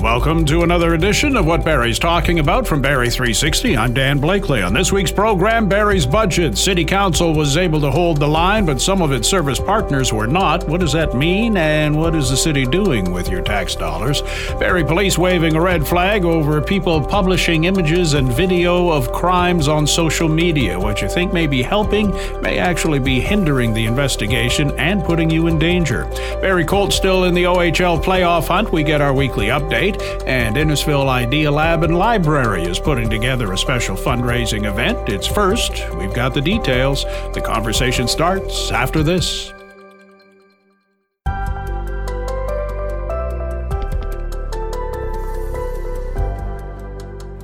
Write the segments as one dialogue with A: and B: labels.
A: Welcome to another edition of What Barrie's Talking About from Barrie 360. I'm Dan Blakely. On this week's program, Barrie's budget. City Council was able to hold the line, but some of its service partners were not. What does that mean, and what is the city doing with your tax dollars? Barrie Police waving a red flag over people publishing images and video of crimes on social media. What you think may be helping may actually be hindering the investigation and putting you in danger. Barrie Colts still in the OHL playoff hunt. We get our weekly update and Innisfil IdeaLab and Library is putting together a special fundraising event. It's first. We've got the details. The conversation starts after this.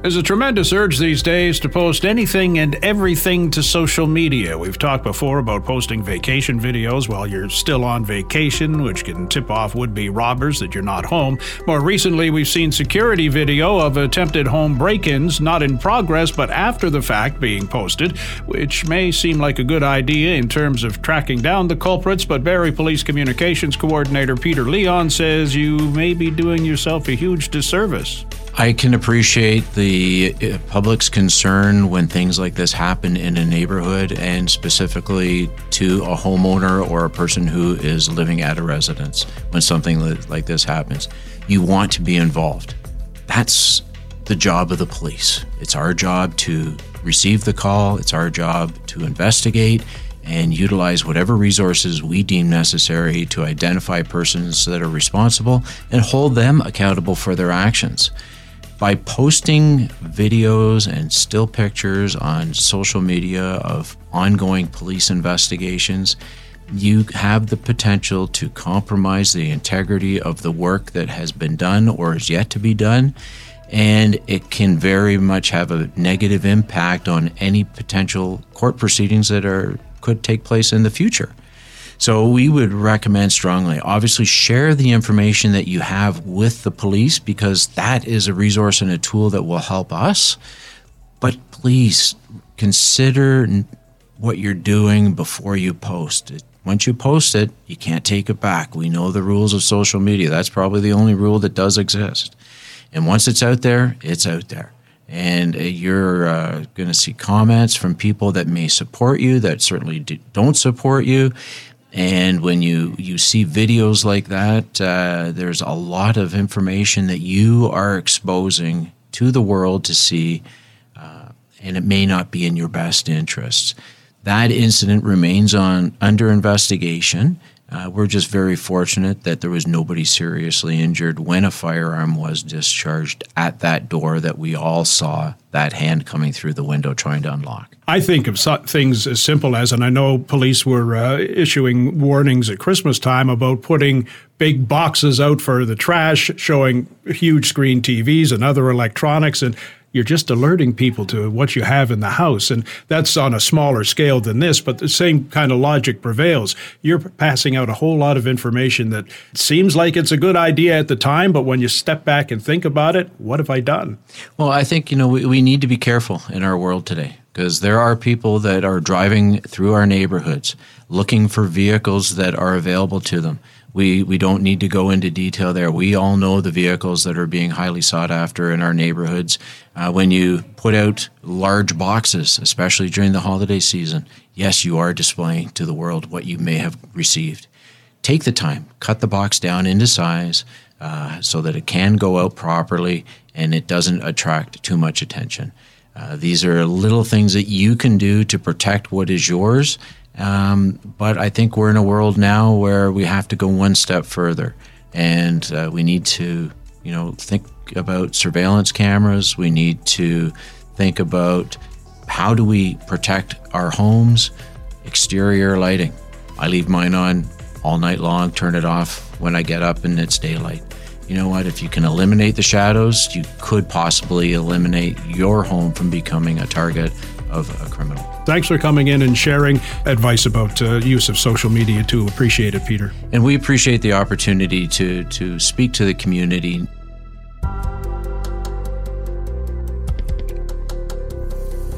A: There's a tremendous urge these days to post anything and everything to social media. We've talked before about posting vacation videos while you're still on vacation, which can tip off would be robbers that you're not home. More recently, we've seen security video of attempted home break ins, not in progress, but after the fact being posted, which may seem like a good idea in terms of tracking down the culprits. But Barrie Police Communications Coordinator Peter Leon says you may be doing yourself a huge disservice.
B: I can appreciate the uh, public's concern when things like this happen in a neighborhood and specifically to a homeowner or a person who is living at a residence when something like this happens. You want to be involved. That's the job of the police. It's our job to receive the call, it's our job to investigate and utilize whatever resources we deem necessary to identify persons that are responsible and hold them accountable for their actions by posting videos and still pictures on social media of ongoing police investigations, you have the potential to compromise the integrity of the work that has been done or is yet to be done. And it can very much have a negative impact on any potential court proceedings that are could take place in the future. So we would recommend strongly, obviously, share the information that you have with the police because that is a resource and a tool that will help us. But please consider what you're doing before you post it. Once you post it, you can't take it back. We know the rules of social media. That's probably the only rule that does exist. And once it's out there, it's out there and uh, you're uh, going to see comments from people that may support you that certainly don't support you and when you, you see videos like that, uh, there's a lot of information that you are exposing to the world to see, uh, and it may not be in your best interests. That incident remains on under investigation. Uh, we're just very fortunate that there was nobody seriously injured when a firearm was discharged at that door that we all saw that hand coming through the window trying to unlock.
A: I think of things as simple as, and I know police were uh, issuing warnings at Christmas time about putting big boxes out for the trash, showing huge screen TVs and other electronics, and you're just alerting people to what you have in the house. And that's on a smaller scale than this, but the same kind of logic prevails. You're passing out a whole lot of information that seems like it's a good idea at the time, but when you step back and think about it, what have I done?
B: Well, I think, you know, we, we need to be careful in our world today because there are people that are driving through our neighborhoods looking for vehicles that are available to them. We, we don't need to go into detail there. We all know the vehicles that are being highly sought after in our neighborhoods. Uh, when you put out large boxes, especially during the holiday season, yes, you are displaying to the world what you may have received. Take the time, cut the box down into size uh, so that it can go out properly and it doesn't attract too much attention. Uh, these are little things that you can do to protect what is yours. Um, but I think we're in a world now where we have to go one step further, and uh, we need to, you know, think about surveillance cameras. We need to think about how do we protect our homes, exterior lighting. I leave mine on all night long, turn it off when I get up and it's daylight you know what? If you can eliminate the shadows, you could possibly eliminate your home from becoming a target of a criminal.
A: Thanks for coming in and sharing advice about uh, use of social media too. Appreciate it, Peter.
B: And we appreciate the opportunity to to speak to the community.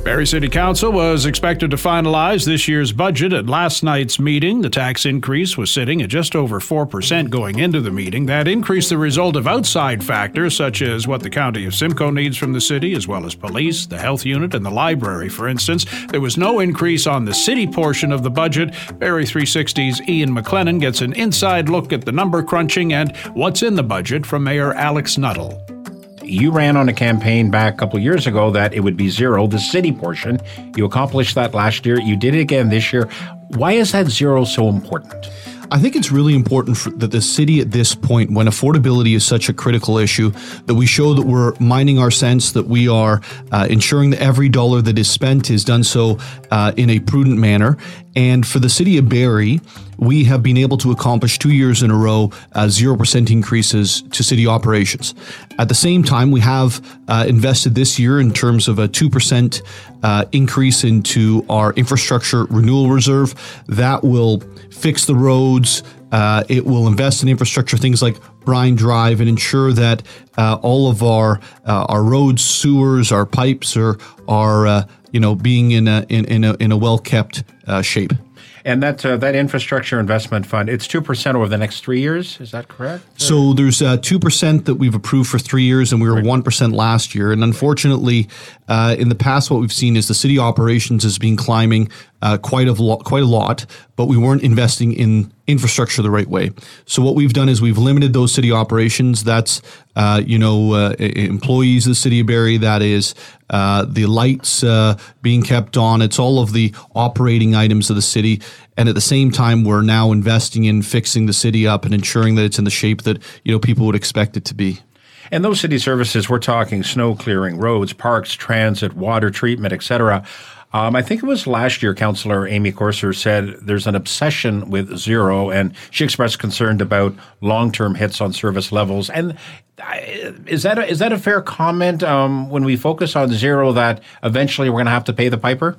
A: Barrie City Council was expected to finalize this year's budget at last night's meeting. The tax increase was sitting at just over 4% going into the meeting. That increase the result of outside factors such as what the county of Simcoe needs from the city, as well as police, the health unit, and the library, for instance. There was no increase on the city portion of the budget. Barrie 360's Ian MacLennan gets an inside look at the number crunching and what's in the budget from Mayor Alex Nuttall
C: you ran on a campaign back a couple years ago that it would be zero, the city portion. You accomplished that last year. You did it again this year. Why is that zero so important?
D: I think it's really important for, that the city at this point, when affordability is such a critical issue, that we show that we're minding our sense, that we are uh, ensuring that every dollar that is spent is done so uh, in a prudent manner. And for the city of Barrie, we have been able to accomplish two years in a row uh, 0% increases to city operations. At the same time, we have uh, invested this year in terms of a 2% uh, increase into our infrastructure renewal reserve. That will fix the roads. Uh, it will invest in infrastructure, things like Bryne Drive, and ensure that uh, all of our uh, our roads, sewers, our pipes are are you know being in a in, in a in a well kept shape.
C: And that uh, that infrastructure investment fund, it's two percent over the next three years. Is that correct?
D: So there's uh, two uh, percent that we've approved for three years, and we were one percent last year. And unfortunately, uh, in the past, what we've seen is the city operations has been climbing uh, quite a quite a lot, but we weren't investing in infrastructure the right way. So what we've done is we've limited those city operations. That's uh, you know uh, employees of the city of Barrie. That is uh, the lights uh, being kept on. It's all of the operating items of the city. And at the same time, we're now investing in fixing the city up and ensuring that it's in the shape that you know people would expect it to be.
C: And those city services, we're talking snow clearing, roads, parks, transit, water treatment, etc. Um, I think it was last year, Councillor Amy Courser said there's an obsession with zero, and she expressed concern about long-term hits on service levels. And uh, is that a, is that a fair comment um, when we focus on zero that eventually we're going to have to pay the piper?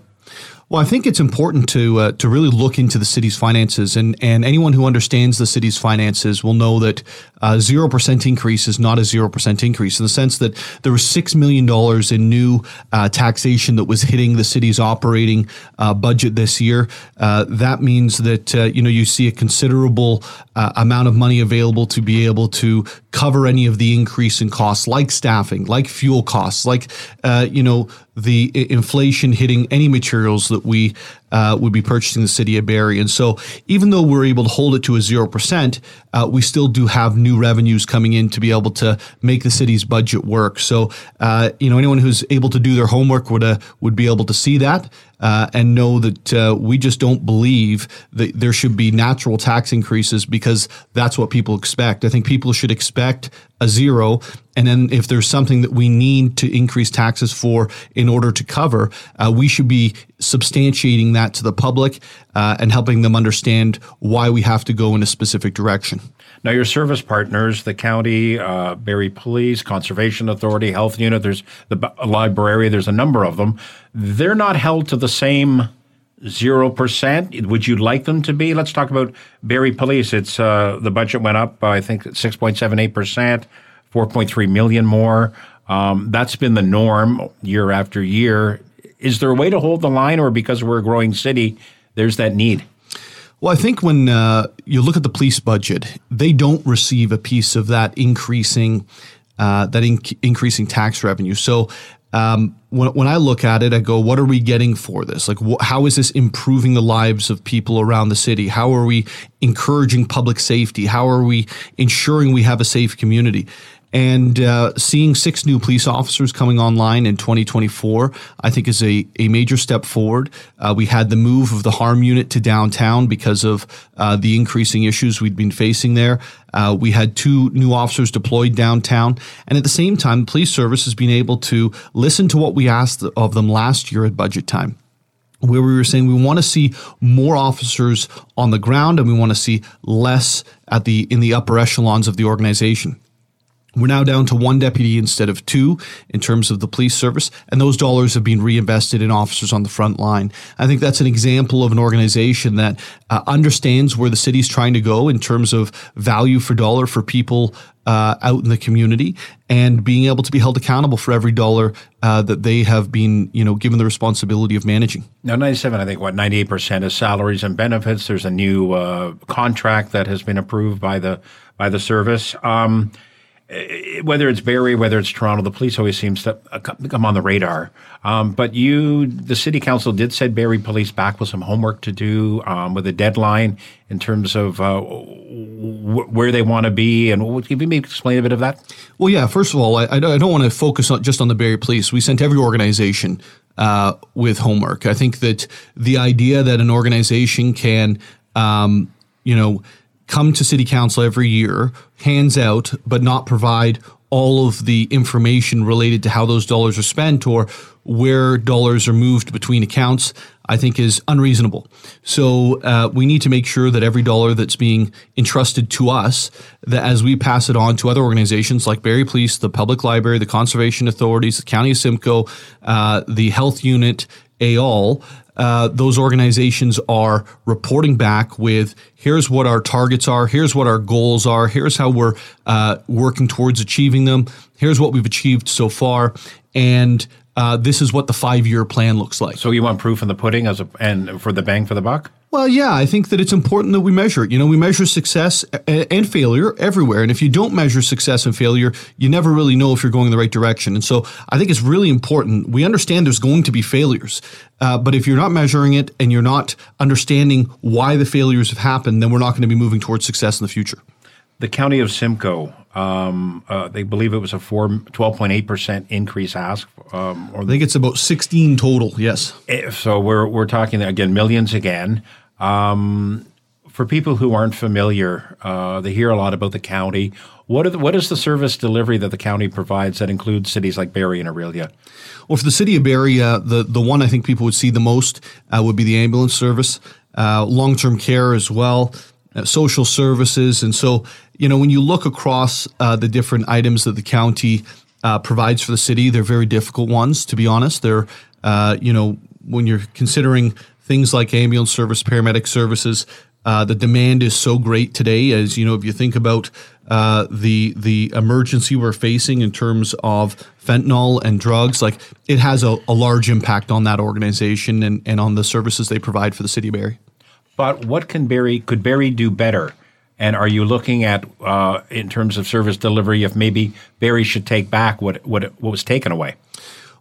D: Well, I think it's important to uh, to really look into the city's finances, and and anyone who understands the city's finances will know that uh, zero percent increase is not a zero percent increase in the sense that there was six million dollars in new uh, taxation that was hitting the city's operating uh, budget this year. Uh, that means that uh, you know you see a considerable amount of money available to be able to cover any of the increase in costs, like staffing, like fuel costs, like you know the inflation hitting any materials that we uh, would be purchasing the city of Barrie. And so, even though we're able to hold it to a 0%, uh, we still do have new revenues coming in to be able to make the city's budget work. So, uh, you know, anyone who's able to do their homework would, would be able to see that. Uh, and know that uh, we just don't believe that there should be natural tax increases because that's what people expect. I think people should expect a zero. And then if there's something that we need to increase taxes for in order to cover, uh, we should be substantiating that to the public uh, and helping them understand why we have to go in a specific direction.
C: Now, your service partners, the county, uh, Barrie Police, Conservation Authority, Health Unit, there's the library, there's a number of them. They're not held to the same zero percent. Would you like them to be? Let's talk about Barrie Police. It's uh, the budget went up, I think, six point seven eight percent, four point three million more. Um, that's been the norm year after year. Is there a way to hold the line, or because we're a growing city, there's that need?
D: Well, I think when uh, you look at the police budget, they don't receive a piece of that increasing uh, that increasing tax revenue. So um, when, when I look at it, I go, what are we getting for this? Like, wh- how is this improving the lives of people around the city? How are we encouraging public safety? How are we ensuring we have a safe community? And uh, seeing six new police officers coming online in 2024, I think is a, a major step forward. Uh, we had the move of the harm unit to downtown because of uh, the increasing issues we'd been facing there. Uh, we had two new officers deployed downtown. And at the same time, the police service has been able to listen to what we asked of them last year at budget time where we were saying we want to see more officers on the ground and we want to see less at the in the upper echelons of the organization We're now down to one deputy instead of two in terms of the police service, and those dollars have been reinvested in officers on the front line. I think that's an example of an organization that uh, understands where the city's trying to go in terms of value for dollar for people uh, out in the community and being able to be held accountable for every dollar uh, that they have been, you know, given the responsibility of managing.
C: Now, 97, I think, what, 98% is salaries and benefits. There's a new uh, contract that has been approved by the by the service. Um, whether it's Barrie, whether it's Toronto, the police always seems to come on the radar. Um, but you, the city council did send Barrie Police back with some homework to do um, with a deadline in terms of uh, w- where they want to be. And can you maybe explain a bit of that?
D: Well, yeah. First of all, I, I don't want to focus on, just on the Barrie Police. We sent every organization uh, with homework. I think that the idea that an organization can, um, you know, come to city council every year, hands out, but not provide all of the information related to how those dollars are spent or where dollars are moved between accounts, I think is unreasonable. So uh, we need to make sure that every dollar that's being entrusted to us, that as we pass it on to other organizations like Barrie Police, the Public Library, the Conservation Authorities, the County of Simcoe, uh, the Health Unit, AOL, uh, those organizations are reporting back with here's what our targets are, here's what our goals are, here's how we're uh, working towards achieving them, here's what we've achieved so far, and uh, this is what the five year plan looks like.
C: So you want proof in the pudding as a, and for the bang for the buck?
D: Well, yeah, I think that it's important that we measure it. You know, we measure success and failure everywhere. And if you don't measure success and failure, you never really know if you're going in the right direction. And so I think it's really important. We understand there's going to be failures. Uh, but if you're not measuring it and you're not understanding why the failures have happened, then we're not going to be moving towards success in the future.
C: The county of Simcoe, um, uh, they believe it was a 4, 12.8% increase ask.
D: Um, or I think it's about 16 total, yes.
C: Eh, so we're, we're talking, again, millions again. Um, for people who aren't familiar, uh, they hear a lot about the county. What, the, what is the service delivery that the county provides that includes cities like Barrie and Orillia?
D: Well, for the city of Barrie, uh, the, the one I think people would see the most uh, would be the ambulance service, uh, long term care as well, uh, social services. And so, you know, when you look across uh, the different items that the county provides for the city, they're very difficult ones, to be honest. They're, you know, when you're considering things like ambulance service, paramedic services. Uh, the demand is so great today, as you know, if you think about uh, the the emergency we're facing in terms of fentanyl and drugs, like it has a, a, large impact on that organization and, and on the services they provide for the city of Barrie.
C: But what can Barrie could Barrie do better? And are you looking at uh, in terms of service delivery if maybe Barrie should take back what what, what was taken away?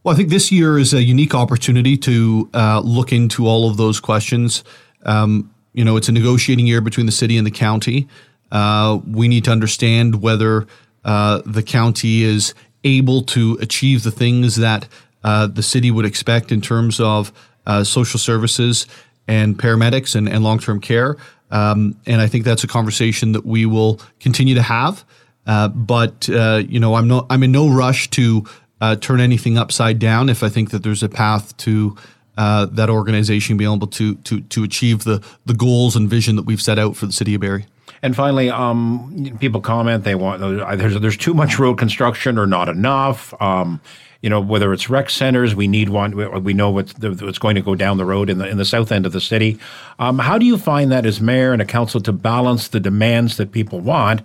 D: Well, I think this year is a unique opportunity to uh, look into all of those questions. Um, you know, it's a negotiating year between the city and the county. Uh, we need to understand whether uh, the county is able to achieve the things that uh, the city would expect in terms of uh, social services and paramedics and, and long term care. Um, and I think that's a conversation that we will continue to have. Uh, but you know, I'm no, I'm in no rush to uh, turn anything upside down if I think that there's a path to uh, that organization being able to to to achieve the the goals and vision that we've set out for the city of Barrie.
C: And finally, um, people comment they want there's there's too much road construction or not enough. Um, you know, whether it's rec centers, we need one. We know what's, what's going to go down the road in the in the south end of the city. Um, how do you find that as mayor and a council to balance the demands that people want?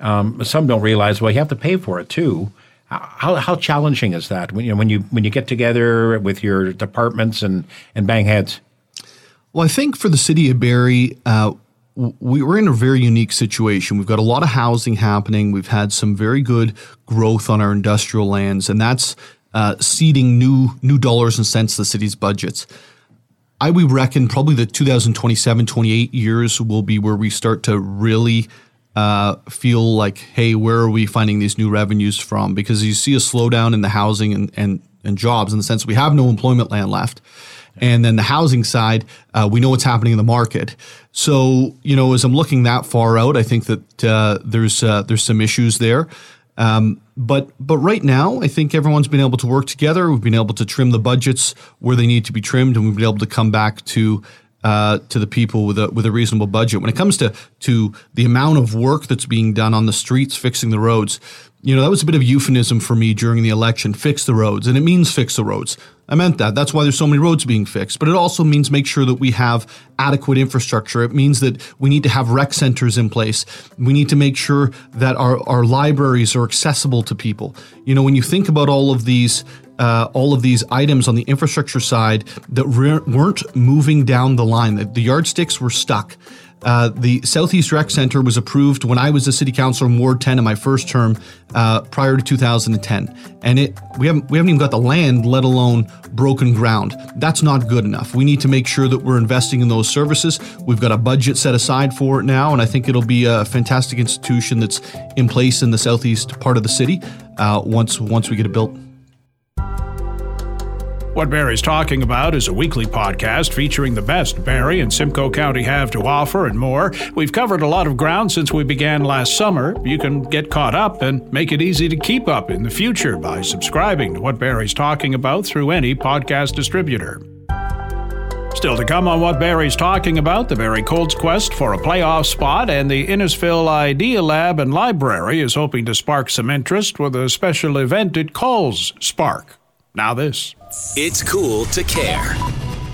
C: Um, some don't realize well, you have to pay for it too. How, how challenging is that when you know, when you when you get together with your departments and and bang heads?
D: Well, I think for the city of Barrie, uh, we, we're in a very unique situation. We've got a lot of housing happening. We've had some very good growth on our industrial lands, and that's uh, seeding new new dollars and cents to the city's budgets. I we reckon probably the 2027, 28 years will be where we start to really uh, feel like, hey, where are we finding these new revenues from? Because you see a slowdown in the housing and, and, and jobs in the sense we have no employment land left. And then the housing side, uh, we know what's happening in the market. So, you know, as I'm looking that far out, I think that uh, there's uh, there's some issues there. Um, but but right now, I think everyone's been able to work together. We've been able to trim the budgets where they need to be trimmed, and we've been able to come back to uh, to the people with a with a reasonable budget. When it comes to to the amount of work that's being done on the streets, fixing the roads, you know, that was a bit of euphemism for me during the election fix the roads. And it means fix the roads. I meant that. That's why there's so many roads being fixed. But it also means make sure that we have adequate infrastructure. It means that we need to have rec centers in place. We need to make sure that our, our libraries are accessible to people. You know, when you think about all of these uh, all of these items on the infrastructure side that re- weren't moving down the line. that the yardsticks were stuck. Uh, the Southeast Rec Center was approved when I was a city councilor in Ward 10 in my first term uh, prior to 2010, and it we haven't we haven't even got the land, let alone broken ground. That's not good enough. We need to make sure that we're investing in those services. We've got a budget set aside for it now, and I think it'll be a fantastic institution that's in place in the southeast part of the city uh, once once we get it built.
A: What Barrie's talking about is a weekly podcast featuring the best Barrie and Simcoe County have to offer and more. We've covered a lot of ground since we began last summer. You can get caught up and make it easy to keep up in the future by subscribing to What Barrie's talking about through any podcast distributor. Still to come on what Barrie's talking about, the Barrie Colts quest for a playoff spot, and the Innisfil IdeaLab and Library is hoping to spark some interest with a special event it calls Spark. Now, this.
E: It's cool to care.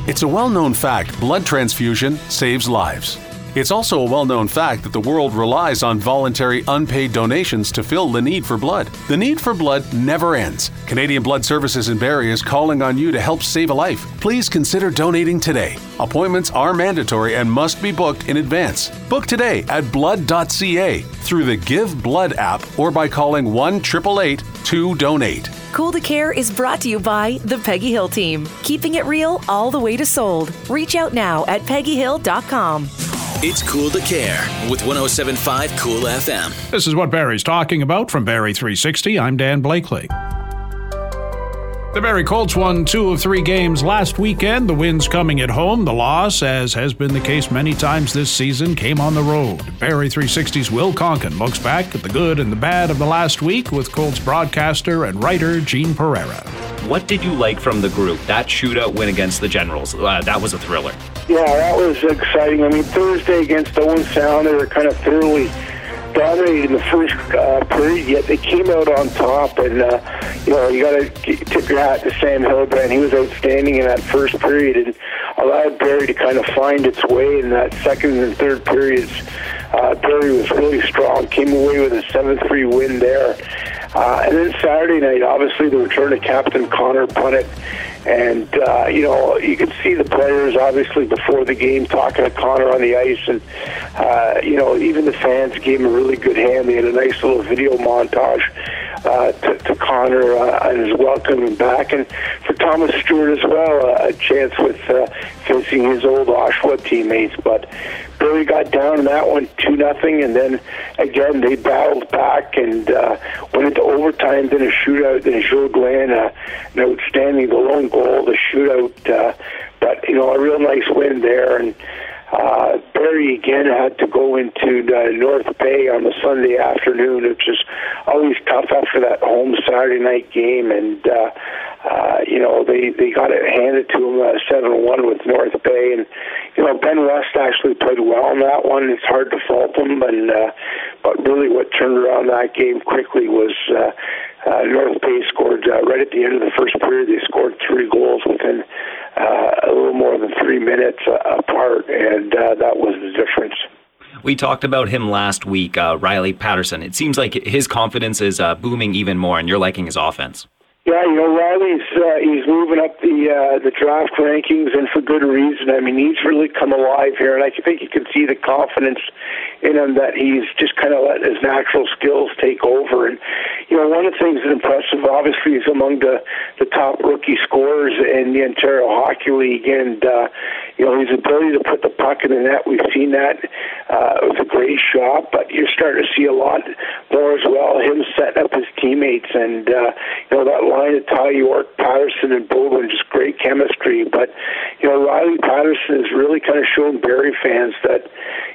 F: It's a well known fact blood transfusion saves lives. It's also a well known fact that the world relies on voluntary unpaid donations to fill the need for blood. The need for blood never ends. Canadian Blood Services in Barrie is calling on you to help save a life. Please consider donating today. Appointments are mandatory and must be booked in advance. Book today at blood.ca through the Give Blood app or by calling 1 888 2 Donate.
G: Cool to Care is brought to you by the Peggy Hill team, keeping it real all the way to sold. Reach out now at peggyhill.com.
E: It's cool to care with 1075 Cool FM.
A: This is what Barrie's talking about from Barrie 360. I'm Dan Blakely. The Barrie Colts won two of three games last weekend. The wins coming at home. The loss, as has been the case many times this season, came on the road. Barrie 360's Will Conkin looks back at the good and the bad of the last week with Colts broadcaster and writer Gene Pereira.
H: What did you like from the group? That shootout win against the Generals, uh, that was a thriller.
I: Yeah, that was exciting. I mean, Thursday against Owen Sound, they were kind of thoroughly dominated in the first uh, period, yet they came out on top. And, uh, you know, you got to tip your hat to Sam Hillebrandt. He was outstanding in that first period and allowed Barrie to kind of find its way in that second and third periods. Uh, Barrie was really strong, came away with a 7 3 win there. Uh, and then Saturday night, obviously, the return of Captain Connor Punnett. And, uh, you know, you could see the players, obviously, before the game talking to Connor on the ice. And, uh, you know, even the fans gave him a really good hand. They had a nice little video montage uh, to, to Connor uh, and his welcoming back. And for Thomas Stewart as well, uh, a chance with uh, facing his old Oshawa teammates. But Barrie got down in that one two nothing, and then again they battled back and uh, went into overtime. Then a shootout. Then Joe Glenn, uh, an outstanding the lone goal, the shootout. Uh, but you know a real nice win there and. Uh, Barrie again had to go into the North Bay on the Sunday afternoon, which is always tough after that home Saturday night game. And uh, uh, you know they they got it handed to them uh, seven one with North Bay, and you know Ben West actually played well in that one. It's hard to fault him, and uh, but really what turned around that game quickly was. Uh, uh, North Bay scored uh, right at the end of the first period. They scored three goals within uh, a little more than three minutes uh, apart, and uh, that was the difference.
H: We talked about him last week, uh, Riley Patterson. It seems like his confidence is uh, booming even more, and you're liking his offense.
I: Yeah, you know Riley's uh, he's moving up the uh, the draft rankings, and for good reason. I mean, he's really come alive here, and I think you can see the confidence in him that he's just kind of let his natural skills take over. And you know, one of the things that's impressive, obviously, is among the the top rookie scorers in the Ontario Hockey League, and uh, you know his ability to put the puck in the net. We've seen that uh, it was a great shot, but you're starting to see a lot more as well. Him setting up his teammates, and uh, you know that of Ty York, Patterson, and Baldwin, just great chemistry. But you know Riley Patterson has really kind of shown Barrie fans that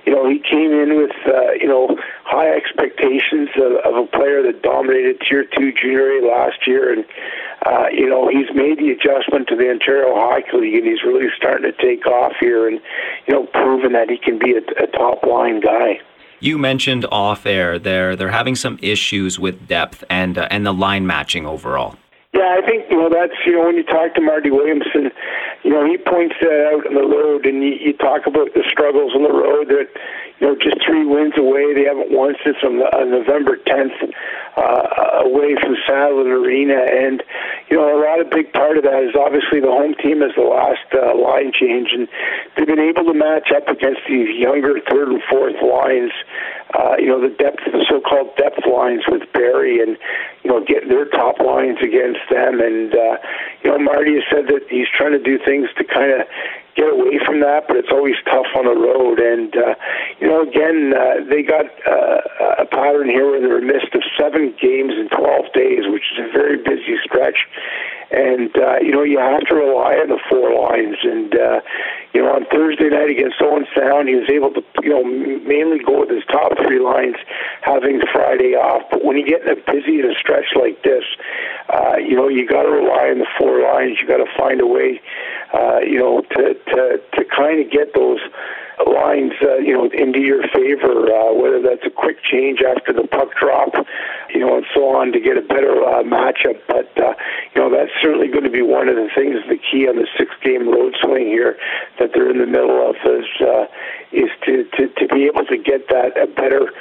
I: you know he came in with uh, you know high expectations of, of a player that dominated Tier Two Junior A last year, and uh, you know he's made the adjustment to the Ontario Hockey League, and he's really starting to take off here, and you know proven that he can be a, a top line guy.
H: You mentioned off air they're they're having some issues with depth and uh, and the line matching overall.
I: Yeah, I think you know that's you know when you talk to Marty Williamson, you know he points that out on the road, and you, you talk about the struggles on the road that you know just three wins away. They haven't won since on, on November 10th uh, away from Sadlon Arena, and you know a lot of big part of that is obviously the home team is the last uh, line change, and they've been able to match up against these younger third and fourth lines uh, you know, the depth, the so-called depth lines with Barrie and, you know, get their top lines against them. And, uh, you know, Marty has said that he's trying to do things to kind of get away from that, but it's always tough on the road. And, uh, you know, again, uh, they got uh, a pattern here where they're missed of seven games in 12 days, which is a very busy stretch. And, uh, you know, you have to rely on the four lines. And, uh, you know, on Thursday night against Owen Sound, he was able to, you know, mainly go with his top three lines, having Friday off. But when you get in a busy a stretch like this, you know, you got to rely on the four lines. You got to find a way, uh, you know, to to to kind of get those lines, uh, you know, into your favor, uh, whether that's a quick change after the puck drop, you know, and so on to get a better uh, matchup. But, uh, you know, that's certainly going to be one of the things, the key on the six game road swing here that they're in the middle of is, uh, is to, to, to be able to get that a better,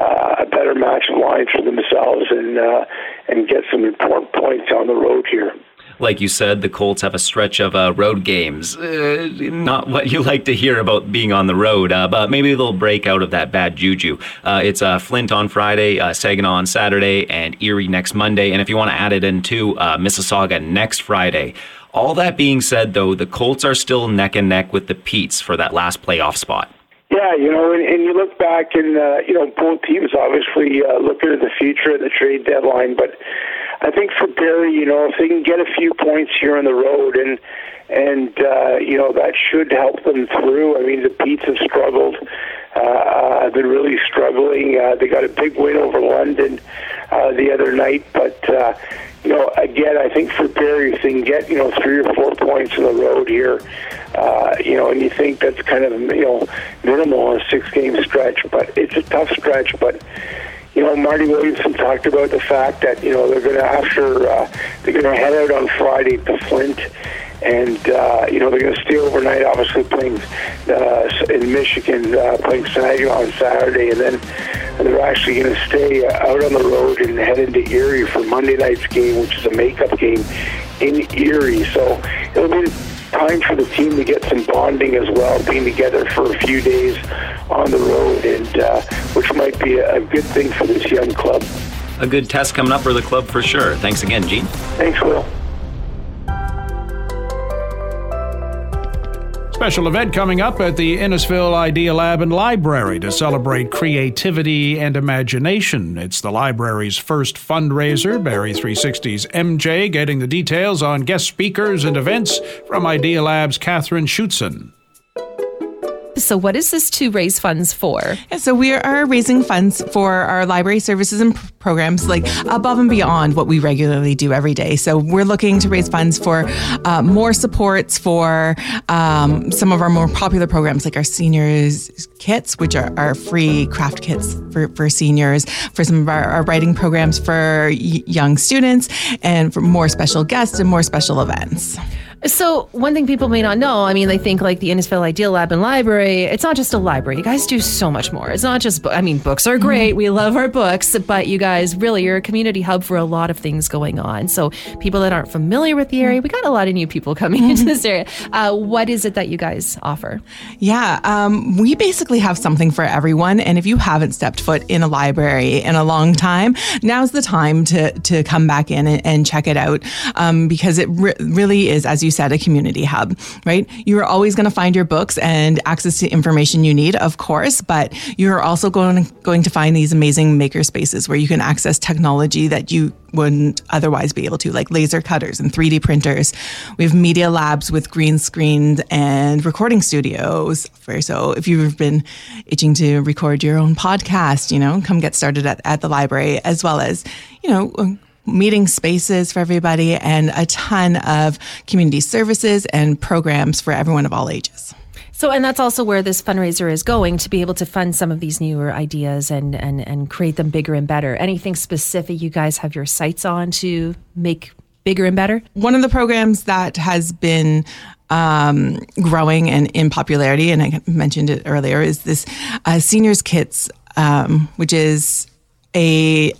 I: uh, a better match line for themselves and, uh, and get some important points on the road here
H: like you said, the Colts have a stretch of uh, road games. Uh, not what you like to hear about being on the road, uh, but maybe they'll break out of that bad juju. Uh, it's Flint on Friday, Saginaw on Saturday, and Erie next Monday. And if you want to add it in into Mississauga next Friday. All that being said, though, the Colts are still neck and neck with the Petes for that last playoff spot.
I: Yeah, you know, and, and you look back, and uh, you know, both teams obviously uh, looking at the future at the trade deadline. But I think for Barrie, you know, if they can get a few points here on the road, and and uh, you know that should help them through. I mean, the Petes have struggled. Uh, been really struggling. Uh, they got a big win over London uh, the other night, but uh, you know, again, I think for Barrie, if they can get you know three or four points on the road here, uh, you know, and you think that's kind of you know minimal on a six-game stretch, but it's a tough stretch. But you know, Marty Williamson talked about the fact that you know they're going to after uh, they're going to head out on Friday to Flint, and uh, you know they're going to stay overnight. Obviously, playing uh, in Michigan, uh, playing Saginaw on Saturday, and then they're actually going to stay out on the road and head into Erie for Monday night's game, which is a makeup game in Erie. So it'll be time for the team to get some bonding as well, being together for a few days on the road, and uh, which might be a good thing for this young club.
H: A good test coming up for the club for sure. Thanks again, Gene.
I: Thanks, Will.
A: Special event coming up at the Innisfil IdeaLab and Library to celebrate creativity and imagination. It's the library's first fundraiser. Barrie 360's MJ getting the details on guest speakers and events from IdeaLab's Catherine Schutzen.
J: So, what is this to raise funds for?
K: Yeah, so, we are raising funds for our library services and programs, like above and beyond what we regularly do every day. So, we're looking to raise funds for uh, more supports for um, some of our more popular programs, like our seniors kits, which are, free craft kits for, for seniors, for some of our, our writing programs for y- young students, and for more special guests and more special events.
J: So, one thing people may not know, I mean, they think like the Innisfil IdeaLab and Library, it's not just a library. You guys do so much more. It's not just, I mean, books are great. Mm-hmm. We love our books, but you guys really, you're a community hub for a lot of things going on. So, people that aren't familiar with the area, we got a lot of new people coming into this area. Uh, what is it that you guys offer?
K: Yeah, um, we basically have something for everyone. And if you haven't stepped foot in a library in a long time, now's the time to, to come back in and, and check it out um, because it re- really is, as you you said, a community hub, right? You're always going to find your books and access to information you need, of course, but you're also going, going to find these amazing maker spaces where you can access technology that you wouldn't otherwise be able to, like laser cutters and 3D printers. We have media labs with green screens and recording studios. For, so if you've been itching to record your own podcast, you know, come get started at, at the library, as well as, you know, meeting spaces for everybody and a ton of community services and programs for everyone of all ages.
J: So, and that's also where this fundraiser is going to be able to fund some of these newer ideas and and and create them bigger and better. Anything specific you guys have your sights on to make bigger and better?
K: One of the programs that has been um, growing and in popularity, and I mentioned it earlier, is this uh, seniors kits, um, which is a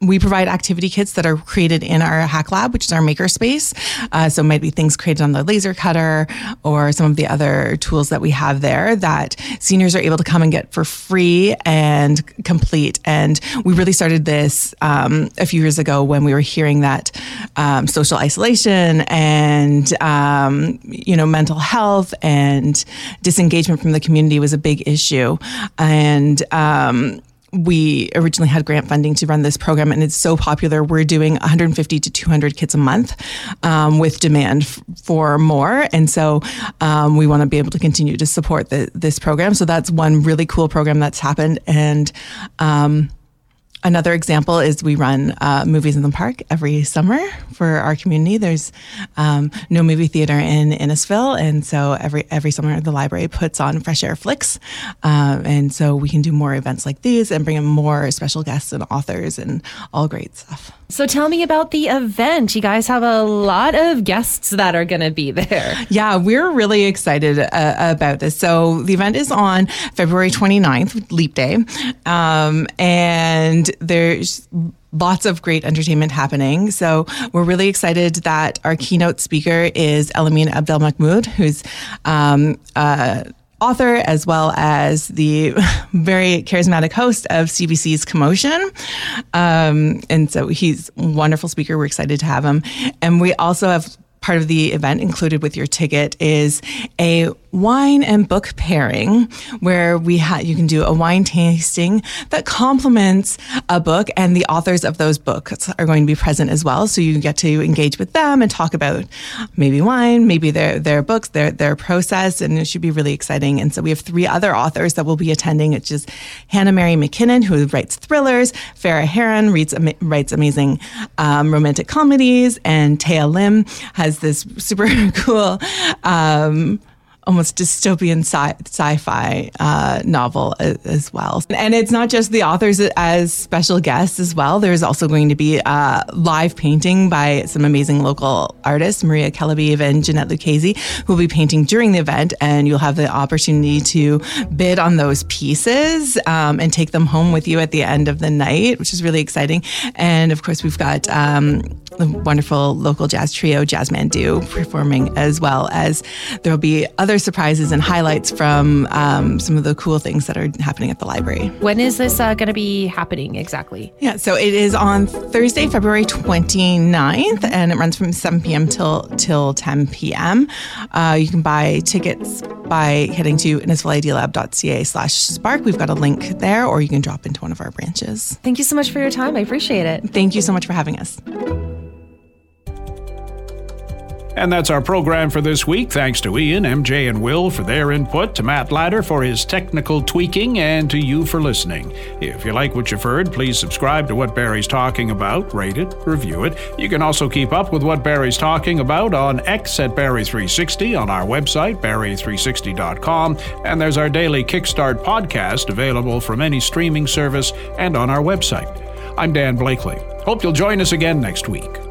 K: we provide activity kits that are created in our hack lab, which is our maker space. Uh, so it might be things created on the laser cutter or some of the other tools that we have there that seniors are able to come and get for free and complete. And we really started this um, a few years ago when we were hearing that um, social isolation and um, you know mental health and disengagement from the community was a big issue, and um, we originally had grant funding to run this program, and it's so popular. We're doing 150 to 200 kits a month um, with demand f- for more. And so um, we want to be able to continue to support the, this program. So that's one really cool program that's happened. And um, Another example is we run uh, movies in the park every summer for our community. There's um, no movie theater in Innisfil, and so every every summer the library puts on Fresh Air Flicks, um, and so we can do more events like these and bring in more special guests and authors and all great stuff.
J: So tell me about the event. You guys have a lot of guests that are going to be there.
K: Yeah, we're really excited uh, about this. So the event is on February 29th, Leap Day, um, and there's lots of great entertainment happening. So we're really excited that our keynote speaker is Elamin Abdelmahmoud, who's um, uh, author as well as the very charismatic host of CBC's Commotion. Um, and so he's a wonderful speaker. We're excited to have him. And we also have part of the event included with your ticket is a wine and book pairing where we have you can do a wine tasting that complements a book and the authors of those books are going to be present as well. So you get to engage with them and talk about maybe wine maybe their their books their their process and it should be really exciting. And so we have three other authors that will be attending which is Hannah Mary McKinnon who writes thrillers Farah Heron reads writes amazing um, romantic comedies and Taya Lim has this super cool um, almost dystopian sci- fi uh, novel as, as, well. And it's not just the authors as special guests as well. There's also going to be uh, live painting by some amazing local artists, Maria Kelabiv and Jeanette Lucchese, who will be painting during the event. And you'll have the opportunity to bid on those pieces um, and take them home with you at the end of the night, which is really exciting. And of course, we've got um, the wonderful local jazz trio, Jazz Mandu, performing as well as there will be other surprises and highlights from um, some of the cool things that are happening at the library.
J: When is this uh, going to be happening exactly?
K: Yeah, so it is on Thursday, February 29th, and it runs from 7 p.m. till till 10 p.m. Uh, you can buy tickets by heading to innisfilidealab.ca slash spark. We've got a link there, or you can drop into one of our branches.
J: Thank you so much for your time. I appreciate it.
K: Thank you so much for having us.
A: And that's our program for this week. Thanks to Ian, MJ, and Will for their input, to Matt Ladder for his technical tweaking, and to you for listening. If you like what you've heard, please subscribe to What Barrie's Talking About, rate it, review it. You can also keep up with What Barrie's Talking About on X at Barrie360, on our website, barrie360.com, and there's our daily Kickstart podcast available from any streaming service and on our website. I'm Dan Blakely. Hope you'll join us again next week.